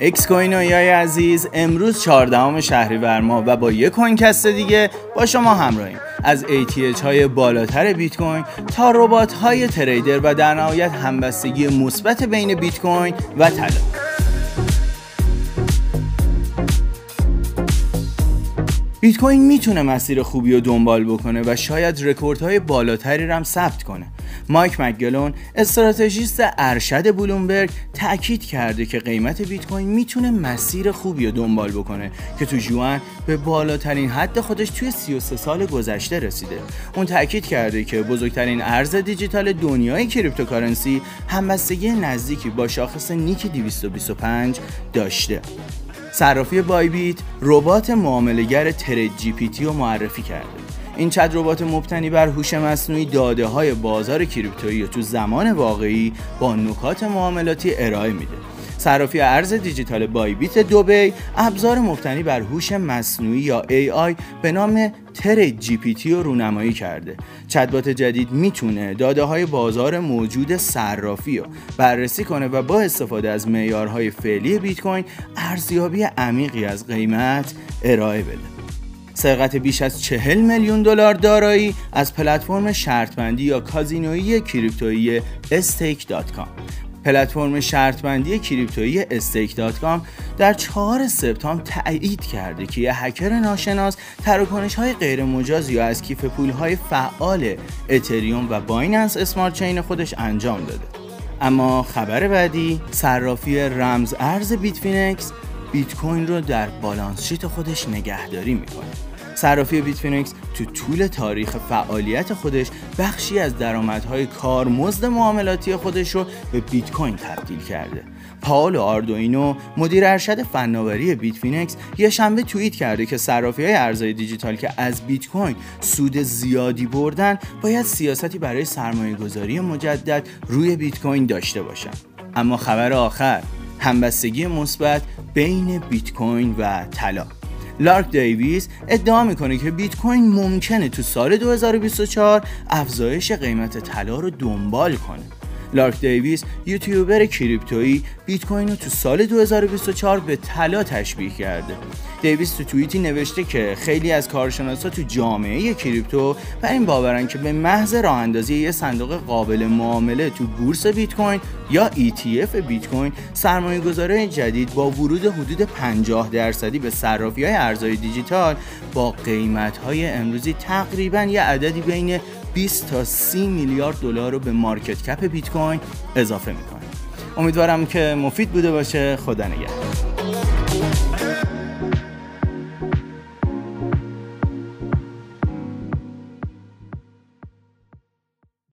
اکس کوین عزیز امروز 14 شهریور ماه و با یک کوین کست دیگه با شما همراهیم. از ATH های بالاتر بیت کوین تا ربات های trader و در نهایت همبستگی مثبت بین بیت کوین و طلا بیت کوین می‌تونه مسیر خوبی رو دنبال بکنه و شاید رکوردهای بالاتری رو هم ثبت کنه. مایک مکگلون استراتژیست ارشد بلومبرگ تاکید کرده که قیمت بیت کوین می‌تونه مسیر خوبی رو دنبال بکنه که تو ژوئن به بالاترین حد خودش توی 33 سال گذشته رسیده. اون تاکید کرده که بزرگترین ارز دیجیتال دنیای cryptocurrency همبستگی نزدیکی با شاخص نیکی 225 داشته. صرافی بایبیت ربات معاملهگر TradeGPT رو معرفی کرده. این چت ربات مبتنی بر هوش مصنوعی داده های بازار کریپتویی رو تو زمان واقعی با نکات معاملاتی ارائه میده. صرافی ارز دیجیتال بایبیت دوبی ابزار مبتنی بر هوش مصنوعی یا AI به نام ترید جی پی تی رو رونمایی کرده. چتبات جدید می‌تونه داده های بازار موجود صرافی رو بررسی کنه و با استفاده از معیارهای فعلی بیت کوین ارزیابی عمیقی از قیمت ارائه بده. سرقت بیش از 40 میلیون دلار دارایی از پلتفرم شرطبندی یا کازینویی کریپتویی Stake.com پلتفرم شرطبندی کریپتویی Stake در 4 سپتامبر تایید کرده که یه هکر ناشناس تراکنش های غیر مجازی را از کیف پول های فعال اتریوم و Binance Smart Chain خودش انجام داده. اما خبر بعدی صرافی رمز ارز Bitfinex بیت کوین رو در balance sheet خودش نگهداری می‌کنه. صرافی Bitfinex تو طول تاریخ فعالیت خودش بخشی از درآمدهای کارمزد معاملاتی خودش رو به بیت کوین تبدیل کرده. پاولو آردوینو مدیر ارشد فناوری Bitfinex یه شنبه توییت کرده که صرافی های ارزهای دیجیتال که از بیت کوین سود زیادی بردن باید سیاستی برای سرمایه گذاری مجدد روی بیت کوین داشته باشن. اما خبر آخر همبستگی مثبت بین بیت کوین و طلا. لارک دیویس ادعا می‌کنه که بیت کوین ممکنه تو سال 2024 افزایش قیمت طلا رو دنبال کنه. لارک دیویس یوتیوبر کریپتویی بیت کوین رو تو سال 2024 به طلا تشبیه کرده. دیویس تو توییتی نوشته که خیلی از کارشناسا تو جامعه کریپتو بر این باورن که به محض راه اندازی یه صندوق قابل معامله تو بورس بیت کوین یا ETF بیت کوین سرمایه گذاره جدید با ورود حدود 50 درصدی به صرافی های ارزهای دیجیتال با قیمت های امروزی تقریبا یه عددی بین 20 تا 30 میلیارد دلار رو به مارکت کپ بیت کوین اضافه می‌کنه امیدوارم که مفید بوده باشه. خدا نگهدار.